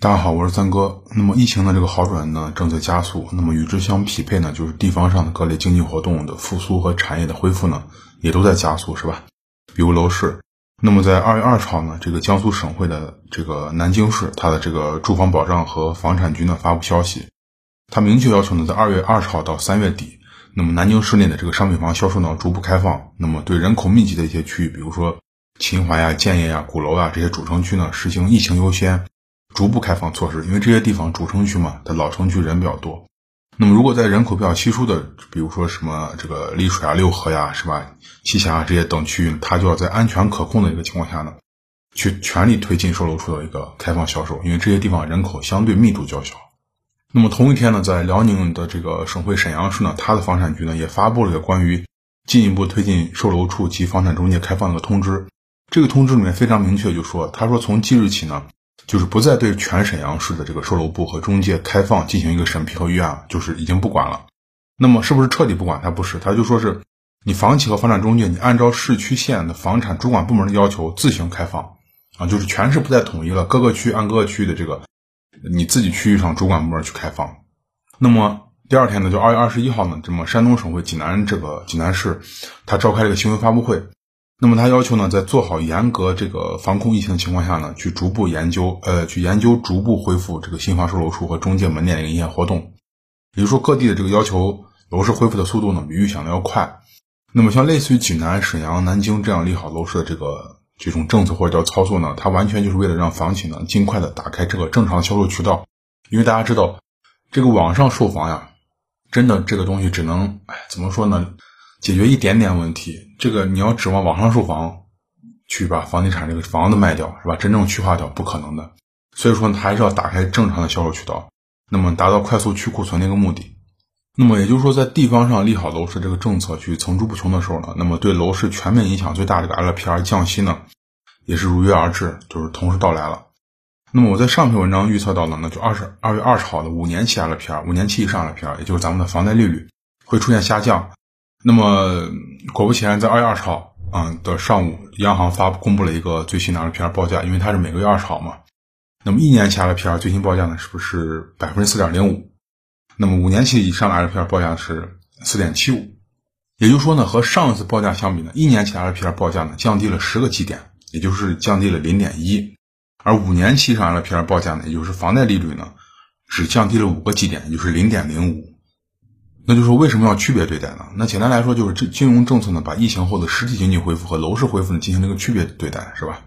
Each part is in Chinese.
大家好，我是三哥。那么疫情的这个好转呢，正在加速。那么与之相匹配呢，就是地方上的各类经济活动的复苏和产业的恢复呢，也都在加速，是吧？比如楼市。那么在二月二十号呢，这个江苏省会的这个南京市，它的这个住房保障和房产局呢发布消息，它明确要求呢，在二月二十号到三月底，那么南京市内的这个商品房销售呢逐步开放。那么对人口密集的一些区域，比如说秦淮呀、建业呀、鼓楼啊这些主城区呢，实行疫情优先。逐步开放措施，因为这些地方主城区嘛，它老城区人比较多。那么，如果在人口比较稀疏的，比如说什么这个丽水啊、六合呀，是吧？栖霞这些等区域，它就要在安全可控的一个情况下呢，去全力推进售楼处的一个开放销售，因为这些地方人口相对密度较小。那么同一天呢，在辽宁的这个省会沈阳市呢，它的房产局呢也发布了一个关于进一步推进售楼处及房产中介开放的一个通知。这个通知里面非常明确，就说他说从即日起呢。就是不再对全沈阳市的这个售楼部和中介开放进行一个审批和预案，就是已经不管了。那么是不是彻底不管？他不是，他就说是你房企和房产中介，你按照市区县的房产主管部门的要求自行开放啊，就是全市不再统一了，各个区按各个区域的这个你自己区域上主管部门去开放。那么第二天呢，就二月二十一号呢，这么山东省会济南这个济南市，他召开了一个新闻发布会。那么他要求呢，在做好严格这个防控疫情的情况下呢，去逐步研究，呃，去研究逐步恢复这个新房售楼处和中介门店的营业活动。也就是说，各地的这个要求楼市恢复的速度呢，比预想的要快。那么像类似于济南、沈阳、南京这样利好楼市的这个这种政策或者叫操作呢，它完全就是为了让房企呢尽快的打开这个正常的销售渠道。因为大家知道，这个网上售房呀，真的这个东西只能，哎，怎么说呢？解决一点点问题，这个你要指望网上售房去把房地产这个房子卖掉，是吧？真正去化掉不可能的。所以说，还是要打开正常的销售渠道，那么达到快速去库存的一个目的。那么也就是说，在地方上利好楼市这个政策去层出不穷的时候呢，那么对楼市全面影响最大的这个 LPR 降息呢，也是如约而至，就是同时到来了。那么我在上篇文章预测到了，那就二十二月二十号的五年期 LPR，五年期以上 LPR，也就是咱们的房贷利率会出现下降。那么果不其然，在二月二十号啊的上午，央行发布公布了一个最新的 LPR 报价，因为它是每个月二十号嘛。那么一年期 LPR 最新报价呢，是不是百分之四点零五？那么五年期以上的 LPR 报价是四点七五。也就是说呢，和上一次报价相比呢，一年期 LPR 报价呢降低了十个基点，也就是降低了零点一。而五年期上 LPR 报价呢，也就是房贷利率呢，只降低了五个基点，也就是零点零五。那就是，为什么要区别对待呢？那简单来说，就是这金融政策呢，把疫情后的实体经济恢复和楼市恢复呢进行了一个区别对待，是吧？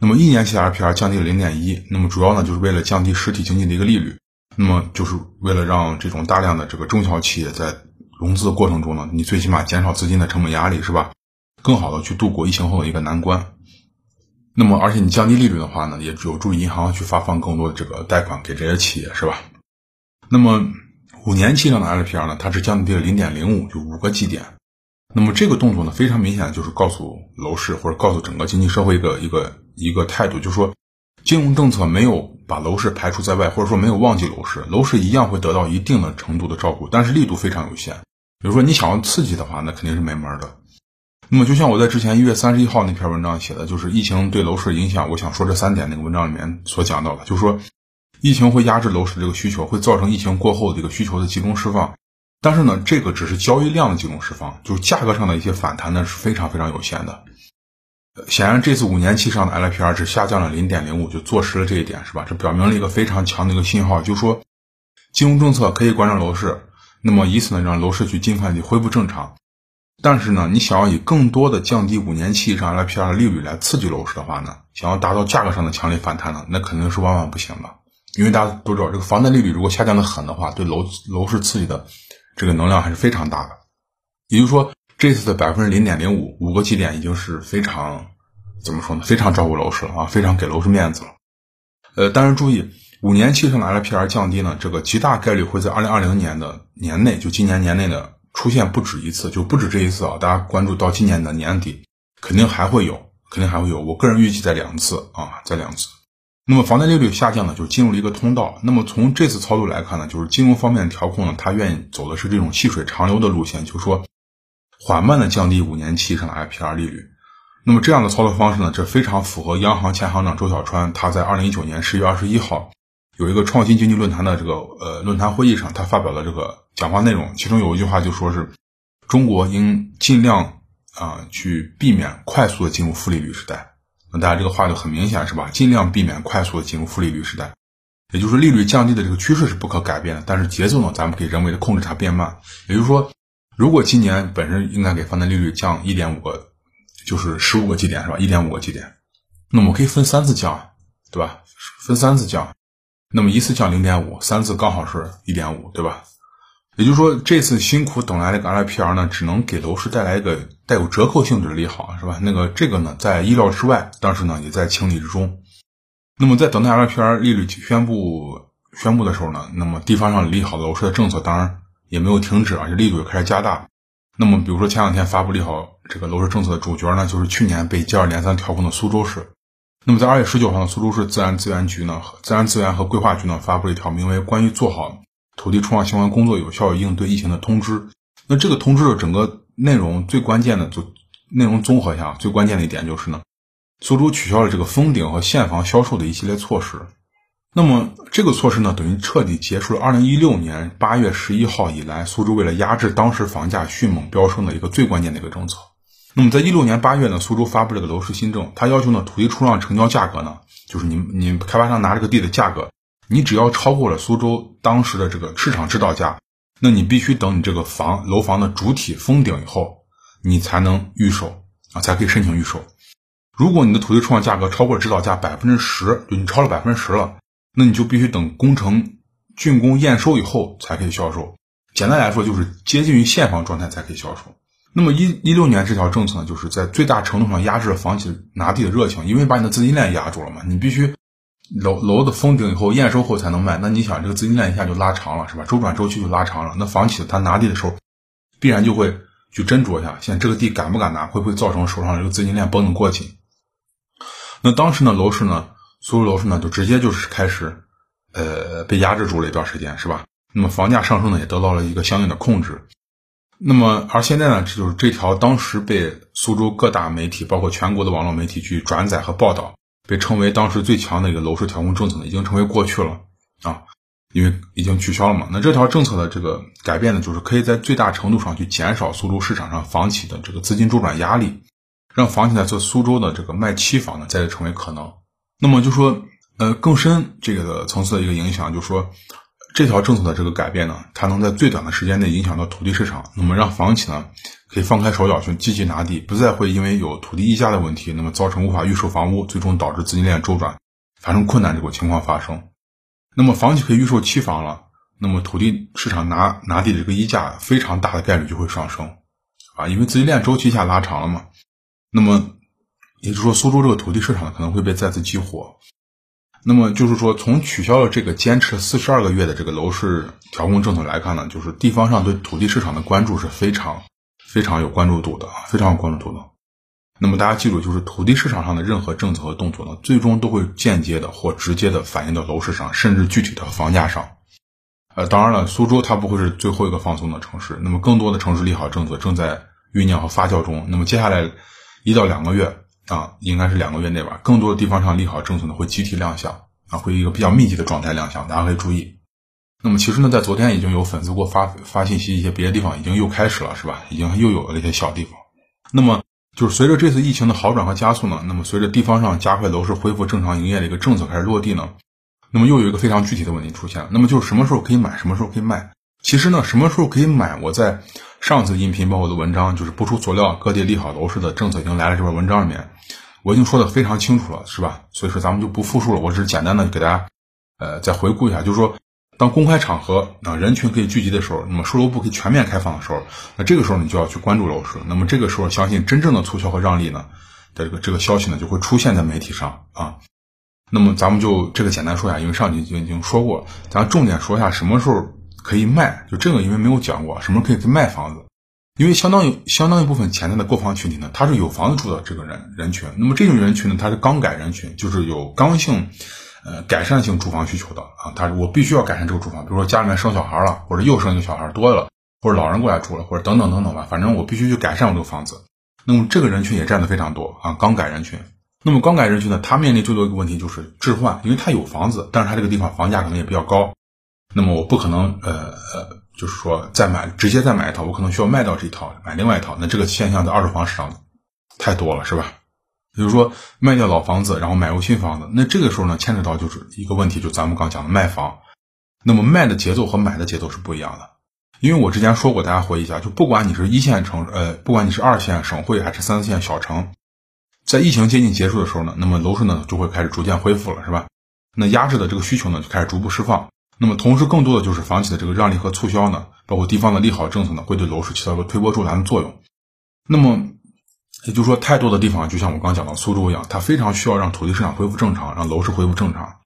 那么一年期的 LPR 降低了零点一，那么主要呢就是为了降低实体经济的一个利率，那么就是为了让这种大量的这个中小企业在融资的过程中呢，你最起码减少资金的成本压力，是吧？更好的去度过疫情后的一个难关。那么而且你降低利率的话呢，也有助于银行去发放更多的这个贷款给这些企业，是吧？那么。五年期上的 LPR 呢，它是降低了零点零五，就五个基点。那么这个动作呢，非常明显的就是告诉楼市或者告诉整个经济社会一个一个一个态度，就是说，金融政策没有把楼市排除在外，或者说没有忘记楼市，楼市一样会得到一定的程度的照顾，但是力度非常有限。比如说你想要刺激的话，那肯定是没门的。那么就像我在之前一月三十一号那篇文章写的，就是疫情对楼市影响，我想说这三点那个文章里面所讲到的，就是说。疫情会压制楼市这个需求，会造成疫情过后的这个需求的集中释放。但是呢，这个只是交易量的集中释放，就是价格上的一些反弹呢是非常非常有限的。显然，这次五年期上的 LPR 只下降了零点零五，就坐实了这一点，是吧？这表明了一个非常强的一个信号，就说，金融政策可以关注楼市，那么以此呢让楼市去尽快的恢复正常。但是呢，你想要以更多的降低五年期以上 LPR 的利率来刺激楼市的话呢，想要达到价格上的强烈反弹呢，那肯定是万万不行的。因为大家都知道，这个房贷利率如果下降的狠的话，对楼楼市刺激的这个能量还是非常大的。也就是说，这次的百分之零点零五五个基点已经是非常怎么说呢？非常照顾楼市了啊，非常给楼市面子了。呃，但是注意，五年期上的 LPR 降低呢，这个极大概率会在二零二零年的年内，就今年年内的出现不止一次，就不止这一次啊。大家关注到今年的年底，肯定还会有，肯定还会有。我个人预计在两次啊，在两次。那么房贷利率下降呢，就进入了一个通道。那么从这次操作来看呢，就是金融方面调控呢，它愿意走的是这种细水长流的路线，就是说缓慢的降低五年期以上的 LPR 利率。那么这样的操作方式呢，这非常符合央行前行长周小川他在二零一九年十月二十一号有一个创新经济论坛的这个呃论坛会议上，他发表的这个讲话内容，其中有一句话就说是，中国应尽量啊去避免快速的进入负利率时代。那大家这个话就很明显是吧？尽量避免快速的进入负利率时代，也就是利率降低的这个趋势是不可改变的，但是节奏呢，咱们可以人为的控制它变慢。也就是说，如果今年本身应该给房贷利率降一点五个，就是十五个基点是吧？一点五个基点，那么我可以分三次降，对吧？分三次降。那么一次降零点五，三次刚好是一点五，对吧？也就是说，这次辛苦等来的 LPR 呢，只能给楼市带来一个带有折扣性质的利好，是吧？那个这个呢，在意料之外，但是呢，也在情理之中。那么在等待 LPR 利率宣布宣布的时候呢，那么地方上利好楼市的政策当然也没有停止，而且力度也开始加大。那么比如说前两天发布利好这个楼市政策的主角呢，就是去年被接二连三调控的苏州市。那么在二月十九号呢，苏州市自然资源局呢，自然资源和规划局呢发布了一条名为《关于做好土地出让相关工作有效应对疫情的通知》。那这个通知的整个内容最关键的，就内容综合一下，最关键的一点就是呢，苏州取消了这个封顶和现房销售的一系列措施。那么这个措施呢，等于彻底结束了二零一六年八月十一号以来，苏州为了压制当时房价迅猛飙升的一个最关键的一个政策。那么，在一六年八月呢，苏州发布这个楼市新政，它要求呢，土地出让成交价格呢，就是你你开发商拿这个地的价格，你只要超过了苏州当时的这个市场指导价，那你必须等你这个房楼房的主体封顶以后，你才能预售啊，才可以申请预售。如果你的土地出让价格超过指导价百分之十，就你超了百分之十了，那你就必须等工程竣工验收以后才可以销售。简单来说，就是接近于现房状态才可以销售。那么一一六年这条政策呢，就是在最大程度上压制了房企拿地的热情，因为把你的资金链压住了嘛，你必须楼楼的封顶以后验收后才能卖，那你想这个资金链一下就拉长了，是吧？周转周期就拉长了，那房企他拿地的时候，必然就会去斟酌一下，现在这个地敢不敢拿，会不会造成手上这个资金链绷得过紧？那当时呢，楼市呢，苏州楼市呢，就直接就是开始，呃，被压制住了一段时间，是吧？那么房价上升呢，也得到了一个相应的控制。那么，而现在呢，这就是这条当时被苏州各大媒体，包括全国的网络媒体去转载和报道，被称为当时最强的一个楼市调控政策呢，已经成为过去了啊，因为已经取消了嘛。那这条政策的这个改变呢，就是可以在最大程度上去减少苏州市场上房企的这个资金周转压力，让房企在做苏州的这个卖期房呢，再次成为可能。那么就说，呃，更深这个层次的一个影响，就是说。这条政策的这个改变呢，它能在最短的时间内影响到土地市场，那么让房企呢可以放开手脚去积极拿地，不再会因为有土地溢价的问题，那么造成无法预售房屋，最终导致资金链周转发生困难这种情况发生。那么房企可以预售期房了，那么土地市场拿拿地的这个溢价非常大的概率就会上升，啊，因为资金链周期一下拉长了嘛。那么也就是说，苏州这个土地市场可能会被再次激活。那么就是说，从取消了这个坚持四十二个月的这个楼市调控政策来看呢，就是地方上对土地市场的关注是非常非常有关注度的啊，非常有关注度的。那么大家记住，就是土地市场上的任何政策和动作呢，最终都会间接的或直接的反映到楼市上，甚至具体的房价上。呃，当然了，苏州它不会是最后一个放松的城市，那么更多的城市利好政策正在酝酿和发酵中。那么接下来一到两个月。啊，应该是两个月内吧。更多的地方上利好政策呢，会集体亮相啊，会一个比较密集的状态亮相，大家可以注意。那么其实呢，在昨天已经有粉丝给我发发信息，一些别的地方已经又开始了，是吧？已经又有了一些小地方。那么就是随着这次疫情的好转和加速呢，那么随着地方上加快楼市恢复正常营业的一个政策开始落地呢，那么又有一个非常具体的问题出现了。那么就是什么时候可以买，什么时候可以卖？其实呢，什么时候可以买？我在上次音频包括我的文章，就是不出所料，各地利好楼市的政策已经来了。这篇文章里面，我已经说的非常清楚了，是吧？所以说咱们就不复述了。我只是简单的给大家，呃，再回顾一下，就是说，当公开场合啊人群可以聚集的时候，那么售楼部可以全面开放的时候，那这个时候你就要去关注楼市。那么这个时候，相信真正的促销和让利呢的这个这个消息呢就会出现在媒体上啊。那么咱们就这个简单说一下，因为上集已经已经说过，咱重点说一下什么时候。可以卖，就这个因为没有讲过什么可以去卖房子，因为相当于相当一部分潜在的购房群体呢，他是有房子住的这个人人群，那么这种人群呢，他是刚改人群，就是有刚性，呃，改善性住房需求的啊，他我必须要改善这个住房，比如说家里面生小孩了，或者又生一个小孩多了，或者老人过来住了，或者等等等等吧，反正我必须去改善我这个房子，那么这个人群也占的非常多啊，刚改人群，那么刚改人群呢，他面临最多一个问题就是置换，因为他有房子，但是他这个地方房价可能也比较高，那么我不可能呃呃，就是说再买直接再买一套，我可能需要卖掉这一套，买另外一套。那这个现象在二手房市场太多了，是吧？比如说卖掉老房子，然后买入新房子，那这个时候呢，牵扯到就是一个问题，就咱们刚讲的卖房，那么卖的节奏和买的节奏是不一样的。因为我之前说过，大家回忆一下，就不管你是一线城，呃，不管你是二线省会还是三四线小城，在疫情接近结束的时候呢，那么楼市呢就会开始逐渐恢复了，是吧？那压制的这个需求呢就开始逐步释放。那么同时，更多的就是房企的这个让利和促销呢，包括地方的利好政策呢，会对楼市起到一个推波助澜的作用。那么也就是说，太多的地方就像我刚讲到苏州一样，它非常需要让土地市场恢复正常，让楼市恢复正常，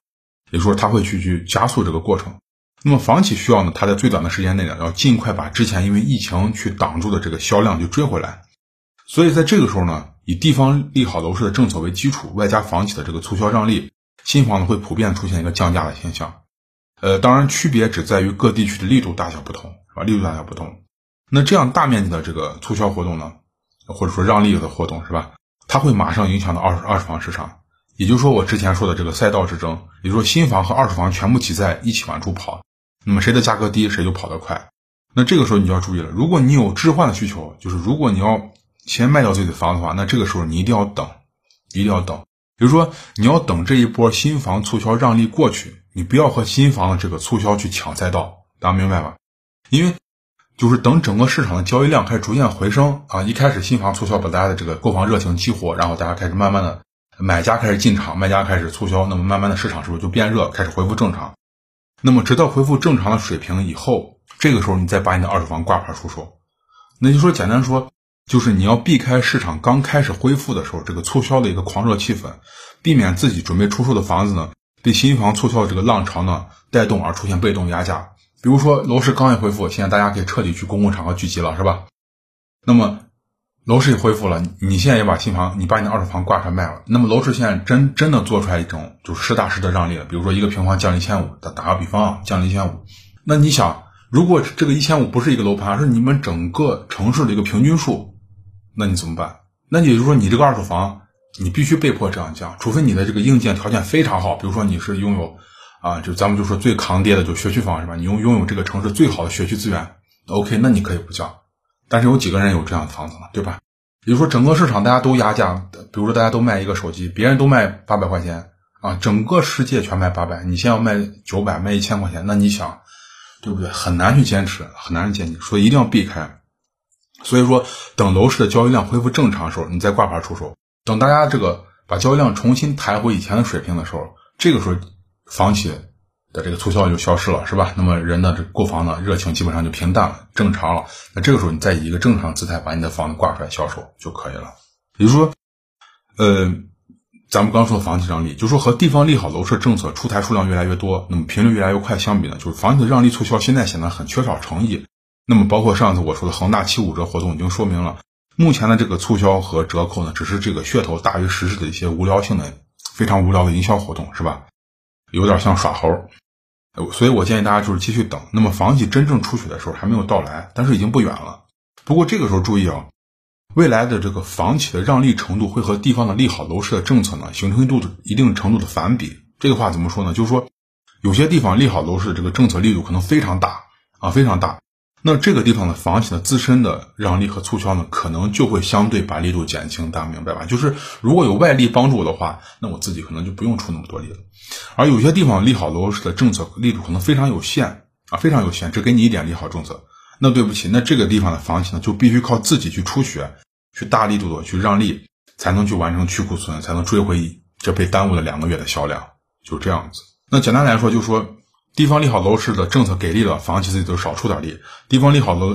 也就是说，它会去去加速这个过程。那么房企需要呢，它在最短的时间内呢，要尽快把之前因为疫情去挡住的这个销量就追回来。所以在这个时候呢，以地方利好楼市的政策为基础，外加房企的这个促销让利，新房呢会普遍出现一个降价的现象。呃，当然区别只在于各地区的力度大小不同，是吧？力度大小不同。那这样大面积的这个促销活动呢，或者说让利的活动，是吧？它会马上影响到二手二手房市场。也就是说，我之前说的这个赛道之争，也就是说新房和二手房全部挤在一起往出跑。那么谁的价格低，谁就跑得快。那这个时候你就要注意了，如果你有置换的需求，就是如果你要先卖掉自己的房子的话，那这个时候你一定要等，一定要等。比如说你要等这一波新房促销让利过去，你不要和新房的这个促销去抢赛道，大家明白吧？因为就是等整个市场的交易量开始逐渐回升啊，一开始新房促销把大家的这个购房热情激活，然后大家开始慢慢的买家开始进场，卖家开始促销，那么慢慢的市场是不是就变热，开始恢复正常？那么，直到恢复正常的水平以后，这个时候你再把你的二手房挂牌出售，那就说简单说，就是你要避开市场刚开始恢复的时候这个促销的一个狂热气氛，避免自己准备出售的房子呢被新房促销的这个浪潮呢带动而出现被动压价。比如说楼市刚一恢复，现在大家可以彻底去公共场合聚集了，是吧？那么。楼市也恢复了，你现在也把新房，你把你的二手房挂出来卖了。那么楼市现在真真的做出来一种就是实打实的让利了，比如说一个平方降一千五，打打个比方啊，降了一千五。那你想，如果这个一千五不是一个楼盘，而是你们整个城市的一个平均数，那你怎么办？那也就是说，你这个二手房，你必须被迫这样降，除非你的这个硬件条件非常好，比如说你是拥有啊，就咱们就说最抗跌的就学区房是吧？你拥拥有这个城市最好的学区资源，OK，那你可以不降。但是有几个人有这样的房子呢？对吧？比如说整个市场大家都压价，比如说大家都卖一个手机，别人都卖八百块钱啊，整个世界全卖八百，你先要卖九百，卖一千块钱，那你想，对不对？很难去坚持，很难去坚持，所以一定要避开。所以说，等楼市的交易量恢复正常的时候，你再挂牌出手。等大家这个把交易量重新抬回以前的水平的时候，这个时候房企。的这个促销就消失了，是吧？那么人的这购房的热情基本上就平淡了，正常了。那这个时候你再以一个正常姿态把你的房子挂出来销售就可以了。比如说，呃，咱们刚说的房企让利，就说和地方利好楼市政策出台数量越来越多，那么频率越来越快相比呢，就是房企的让利促销现在显得很缺少诚意。那么包括上次我说的恒大七五折活动已经说明了，目前的这个促销和折扣呢，只是这个噱头大于实质的一些无聊性的、非常无聊的营销活动，是吧？有点像耍猴，所以我建议大家就是继续等。那么房企真正出血的时候还没有到来，但是已经不远了。不过这个时候注意啊，未来的这个房企的让利程度会和地方的利好楼市的政策呢形成一度的一定程度的反比。这个话怎么说呢？就是说有些地方利好楼市的这个政策力度可能非常大啊，非常大。那这个地方的房企的自身的让利和促销呢，可能就会相对把力度减轻，大家明白吧？就是如果有外力帮助我的话，那我自己可能就不用出那么多力了。而有些地方利好楼市的政策力度可能非常有限啊，非常有限，只给你一点利好政策，那对不起，那这个地方的房企呢，就必须靠自己去出血，去大力度的去让利，才能去完成去库存，才能追回这被耽误了两个月的销量，就这样子。那简单来说，就说。地方利好楼市的政策给力了，房企自己都少出点力。地方利好楼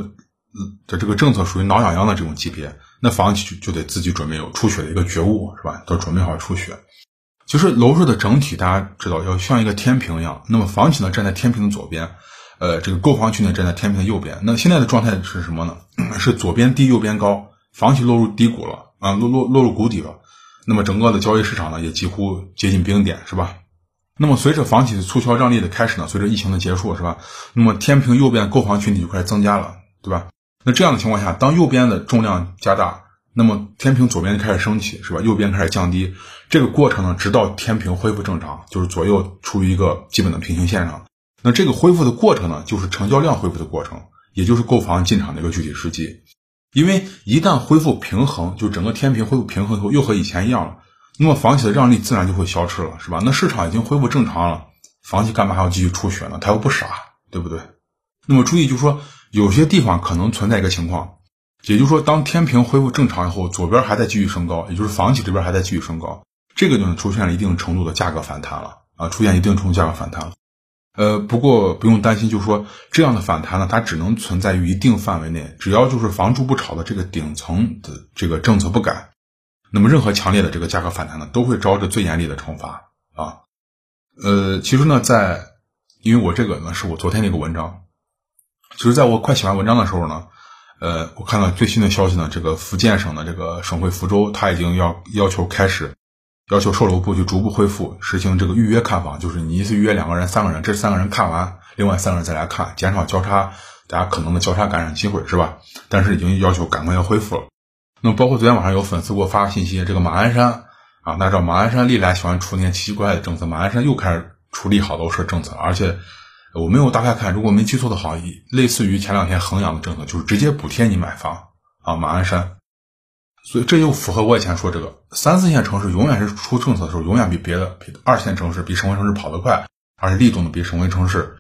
的这个政策属于挠痒痒的这种级别，那房企就就得自己准备有出血的一个觉悟，是吧？都准备好出血。其实楼市的整体大家知道要像一个天平一样，那么房企呢站在天平的左边，呃，这个购房区呢站在天平的右边。那现在的状态是什么呢？是左边低，右边高，房企落入低谷了啊，落落落入谷底了。那么整个的交易市场呢也几乎接近冰点，是吧？那么随着房企的促销让利的开始呢，随着疫情的结束，是吧？那么天平右边购房群体就开始增加了，对吧？那这样的情况下，当右边的重量加大，那么天平左边就开始升起，是吧？右边开始降低，这个过程呢，直到天平恢复正常，就是左右处于一个基本的平行线上。那这个恢复的过程呢，就是成交量恢复的过程，也就是购房进场的一个具体时机。因为一旦恢复平衡，就整个天平恢复平衡以后，又和以前一样了，那么房企的让利自然就会消失了，是吧？那市场已经恢复正常了，房企干嘛还要继续出血呢？他又不傻，对不对？那么注意，就是说有些地方可能存在一个情况，也就是说，当天平恢复正常以后，左边还在继续升高，也就是房企这边还在继续升高，这个就出现了一定程度的价格反弹了啊，出现一定程度价格反弹了。呃，不过不用担心，就是说这样的反弹呢，它只能存在于一定范围内，只要就是房住不炒的这个顶层的这个政策不改，那么任何强烈的这个价格反弹呢，都会招致最严厉的惩罚啊。呃，其实呢，在因为我这个呢是我昨天的一个文章。其实在我快写完文章的时候呢，呃，我看到最新的消息呢，这个福建省的这个省会福州，他已经要要求开始，要求售楼部去逐步恢复实行这个预约看房，就是你一次预约两个人、三个人，这三个人看完，另外三个人再来看，减少交叉大家可能的交叉感染机会，是吧？但是已经要求赶快要恢复了。那么包括昨天晚上有粉丝给我发信息，这个马鞍山啊，大家知道马鞍山历来喜欢出那些奇奇怪怪的政策，马鞍山又开始出利好楼市政策，而且。我没有大概看，如果没记错的话，类似于前两天衡阳的政策，就是直接补贴你买房啊，马鞍山。所以这又符合我以前说这个三四线城市永远是出政策的时候，永远比别的比二线城市比省会城市跑得快，而且力度呢比省会城市，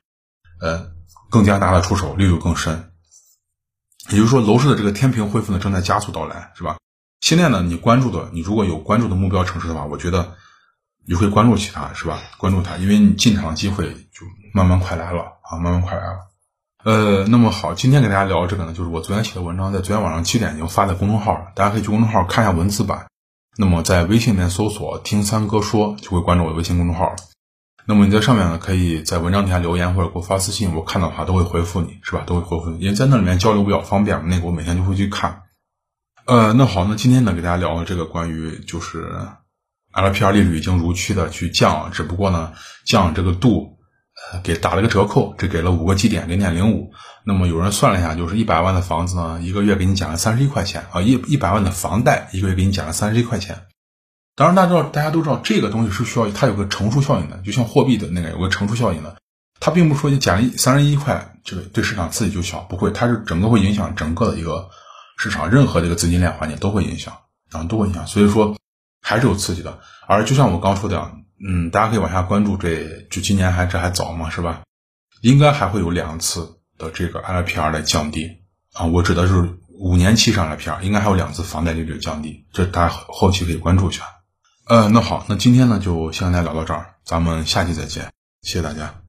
呃，更加大的出手，力度更深。也就是说，楼市的这个天平恢复呢正在加速到来，是吧？现在呢，你关注的，你如果有关注的目标城市的话，我觉得你会关注其他，是吧？关注它，因为你进场的机会就。慢慢快来了啊，慢慢快来了。呃，那么好，今天给大家聊这个呢，就是我昨天写的文章，在昨天晚上七点已经发在公众号了，大家可以去公众号看一下文字版。那么在微信里面搜索“听三哥说”，就会关注我的微信公众号了。那么你在上面呢，可以在文章底下留言或者给我发私信，我看到的话都会回复你，是吧？都会回复你，因为在那里面交流比较方便，那个我每天就会去看。呃，那好，那今天呢，给大家聊的这个关于就是 LPR 利率已经如期的去降，只不过呢，降这个度。呃给打了个折扣，只给了五个基点，零点零五。那么有人算了一下，就是一百万的房子呢，一个月给你减了三十一块钱啊，一一百万的房贷一个月给你减了三十一块钱。当然，大家知道，大家都知道这个东西是需要它有个乘数效应的，就像货币的那个有个乘数效应的。它并不说你减了三十一块，这个对市场刺激就小，不会，它是整个会影响整个的一个市场，任何这个资金链环节都会影响啊，都会影响。所以说还是有刺激的。而就像我刚说的。嗯，大家可以往下关注，这就今年还这还早嘛，是吧？应该还会有两次的这个 LPR 的降低啊，我指的是五年期上 LPR，应该还有两次房贷利率降低，这大家后期可以关注一下。呃，那好，那今天呢就先跟大家聊到这儿，咱们下期再见，谢谢大家。